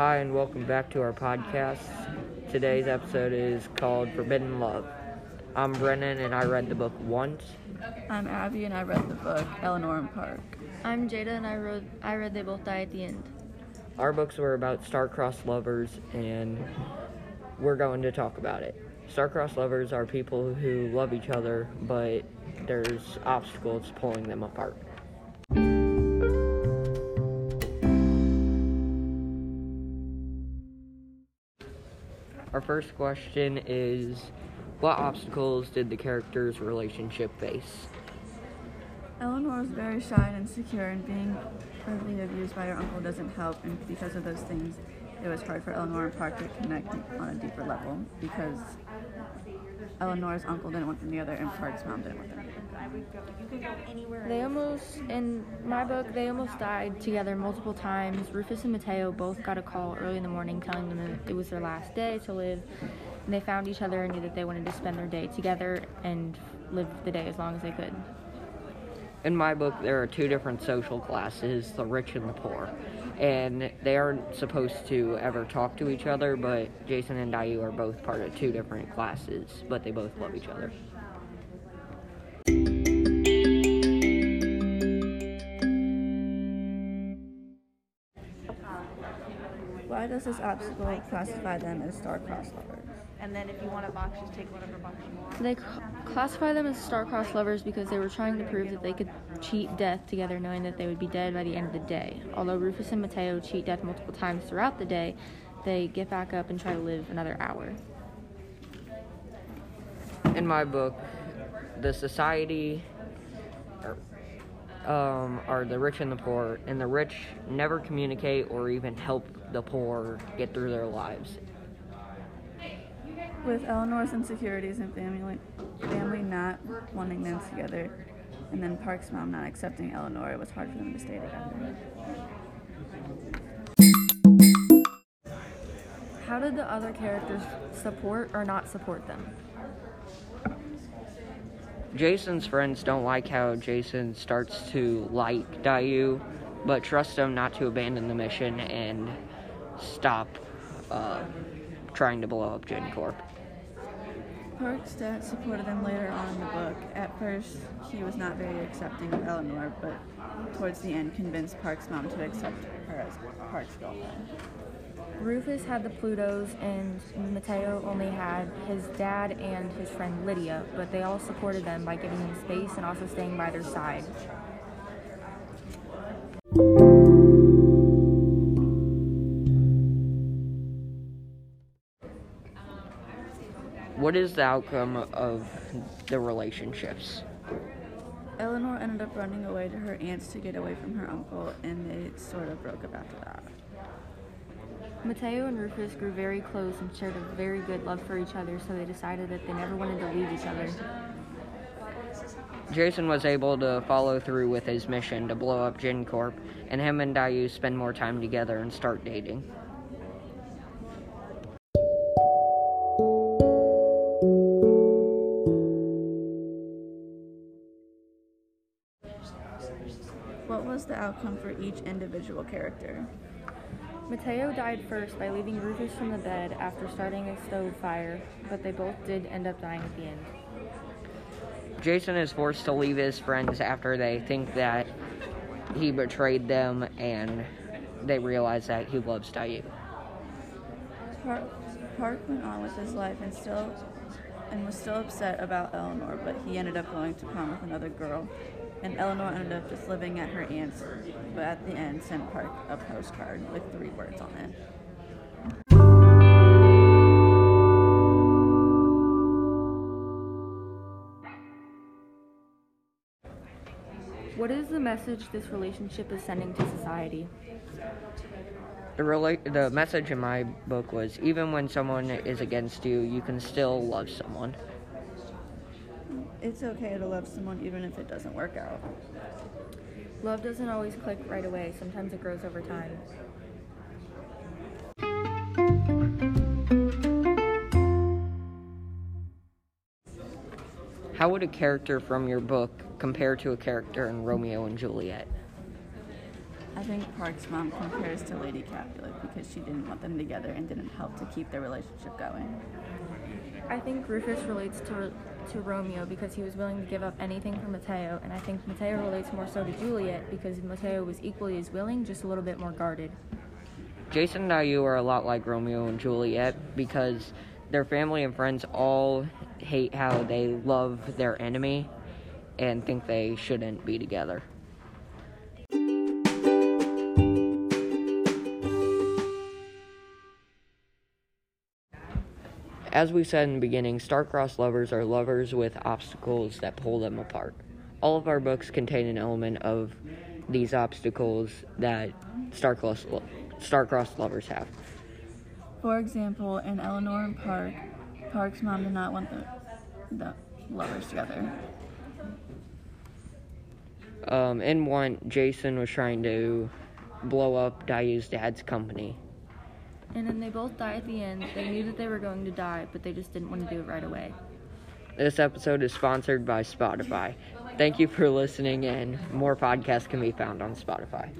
Hi, and welcome back to our podcast. Today's episode is called Forbidden Love. I'm Brennan, and I read the book once. I'm Abby, and I read the book Eleanor and Park. I'm Jada, and I read I read They Both Die at the End. Our books were about star-crossed lovers, and we're going to talk about it. Star-crossed lovers are people who love each other, but there's obstacles pulling them apart. First question is What obstacles did the characters' relationship face? Eleanor is very shy and insecure, and being verbally abused by her uncle doesn't help. And because of those things, it was hard for Eleanor and Park to connect on a deeper level because Eleanor's uncle didn't want them together, and Park's mom didn't want them together. They almost, in my book, they almost died together multiple times. Rufus and Mateo both got a call early in the morning telling them that it was their last day to live. And they found each other and knew that they wanted to spend their day together and live the day as long as they could. In my book, there are two different social classes the rich and the poor. And they aren't supposed to ever talk to each other, but Jason and Dayu are both part of two different classes, but they both love each other. Why does this obstacle classify them as star-crossed lovers? And then if you want a box, just take whatever box you want. They c- classify them as star-crossed lovers because they were trying to prove that they could cheat death together, knowing that they would be dead by the end of the day. Although Rufus and Mateo cheat death multiple times throughout the day, they get back up and try to live another hour. In my book, the society are, um, are the rich and the poor, and the rich never communicate or even help the poor get through their lives. With Eleanor's insecurities and family, family not wanting them together, and then Park's mom not accepting Eleanor, it was hard for them to stay together. How did the other characters support or not support them? Jason's friends don't like how Jason starts to like Dayu, but trust him not to abandon the mission and stop uh, trying to blow up Gen Corp. Park's dad supported them later on in the book. At first, he was not very accepting of Eleanor, but towards the end, convinced Park's mom to accept her as Park's girlfriend. Rufus had the Plutos, and Mateo only had his dad and his friend Lydia, but they all supported them by giving them space and also staying by their side. What is the outcome of the relationships? Eleanor ended up running away to her aunt's to get away from her uncle, and they sort of broke up after that. Mateo and Rufus grew very close and shared a very good love for each other, so they decided that they never wanted to leave each other. Jason was able to follow through with his mission to blow up Gen Corp, and him and Dayu spend more time together and start dating. What was the outcome for each individual character? Mateo died first by leaving Rufus from the bed after starting a stove fire, but they both did end up dying at the end. Jason is forced to leave his friends after they think that he betrayed them and they realize that he loves Dayu. Park, Park went on with his life and still and was still upset about Eleanor, but he ended up going to prom with another girl. And Eleanor ended up just living at her aunt's, but at the end sent Park a postcard with three words on it. What is the message this relationship is sending to society? The, rela- the message in my book was even when someone is against you, you can still love someone. It's okay to love someone even if it doesn't work out. Love doesn't always click right away, sometimes it grows over time. How would a character from your book compare to a character in Romeo and Juliet? I think Park's mom compares to Lady Capulet because she didn't want them together and didn't help to keep their relationship going. I think Rufus relates to to Romeo because he was willing to give up anything for Mateo, and I think Mateo relates more so to Juliet because Mateo was equally as willing, just a little bit more guarded. Jason and Ayu are a lot like Romeo and Juliet because their family and friends all hate how they love their enemy and think they shouldn't be together. As we said in the beginning, star-crossed lovers are lovers with obstacles that pull them apart. All of our books contain an element of these obstacles that star-crossed, star-crossed lovers have. For example, in Eleanor and Park, Park's mom did not want the, the lovers together. Um, in one, Jason was trying to blow up Dayu's dad's company. And then they both die at the end. They knew that they were going to die, but they just didn't want to do it right away. This episode is sponsored by Spotify. Thank you for listening, and more podcasts can be found on Spotify.